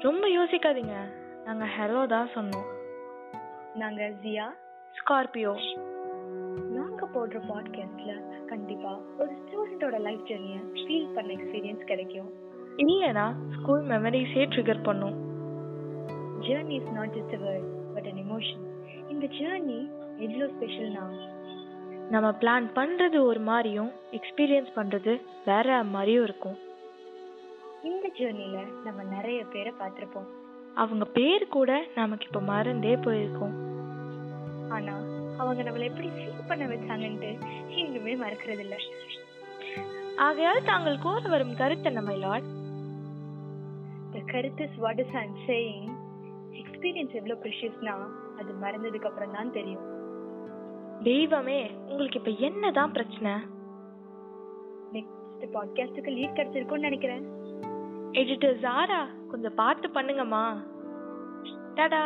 ரொம்ப யோசிக்காதீங்க. நாங்க ஹலோ தான் சொன்னோம். நாங்க ஜியா ஸ்கார்பியோ. நாங்க போடுற பாட்காஸ்ட்ல கண்டிப்பா ஒரு ஸ்டூடெண்டோட லைஃப் ஜெர்னியை ஃபீல் பண்ண எக்ஸ்பீரியன்ஸ் கிடைக்கும். இல்லைனா ஸ்கூல் மெமரிஸே ட்ரிகர் பண்ணும். Journey is not just a word but an emotion இந்த ஜேர்னி எவ்வளோ ஸ்பெஷல்னா நம்ம பிளான் பண்றது ஒரு மாதிரியும் எக்ஸ்பீரியன்ஸ் பண்றது வேற மாதிரியும் இருக்கும். இந்த ஜேர்னில நம்ம நிறைய பேரை பார்த்திருப்போம். அவங்க பேர் கூட நமக்கு இப்ப மறந்தே போயிருக்கோம். ஆனா அவங்க நம்மள எப்படி ஃபீல் பண்ண வச்சாங்கன்ட்டு இன்னுமே மறக்கிறது இல்ல. ஆகையால் தாங்கள் கூற வரும் கருத்து என்ன லார்ட் த கருத்து is what is I'm saying experience எவ்வளவு ப்ரிஷியஸ்னா அது மறந்ததுக்கு அப்புறம் தான் தெரியும். தெய்வமே உங்களுக்கு இப்ப என்னதான் பிரச்சனை? நெக்ஸ்ட் பாட்காஸ்டுக்கு லீட் கிடைச்சிருக்கும்னு நினைக்கிறேன். எடிட்டர் ஜாரா கொஞ்சம் பார்த்து பண்ணுங்கம்மா. டடா.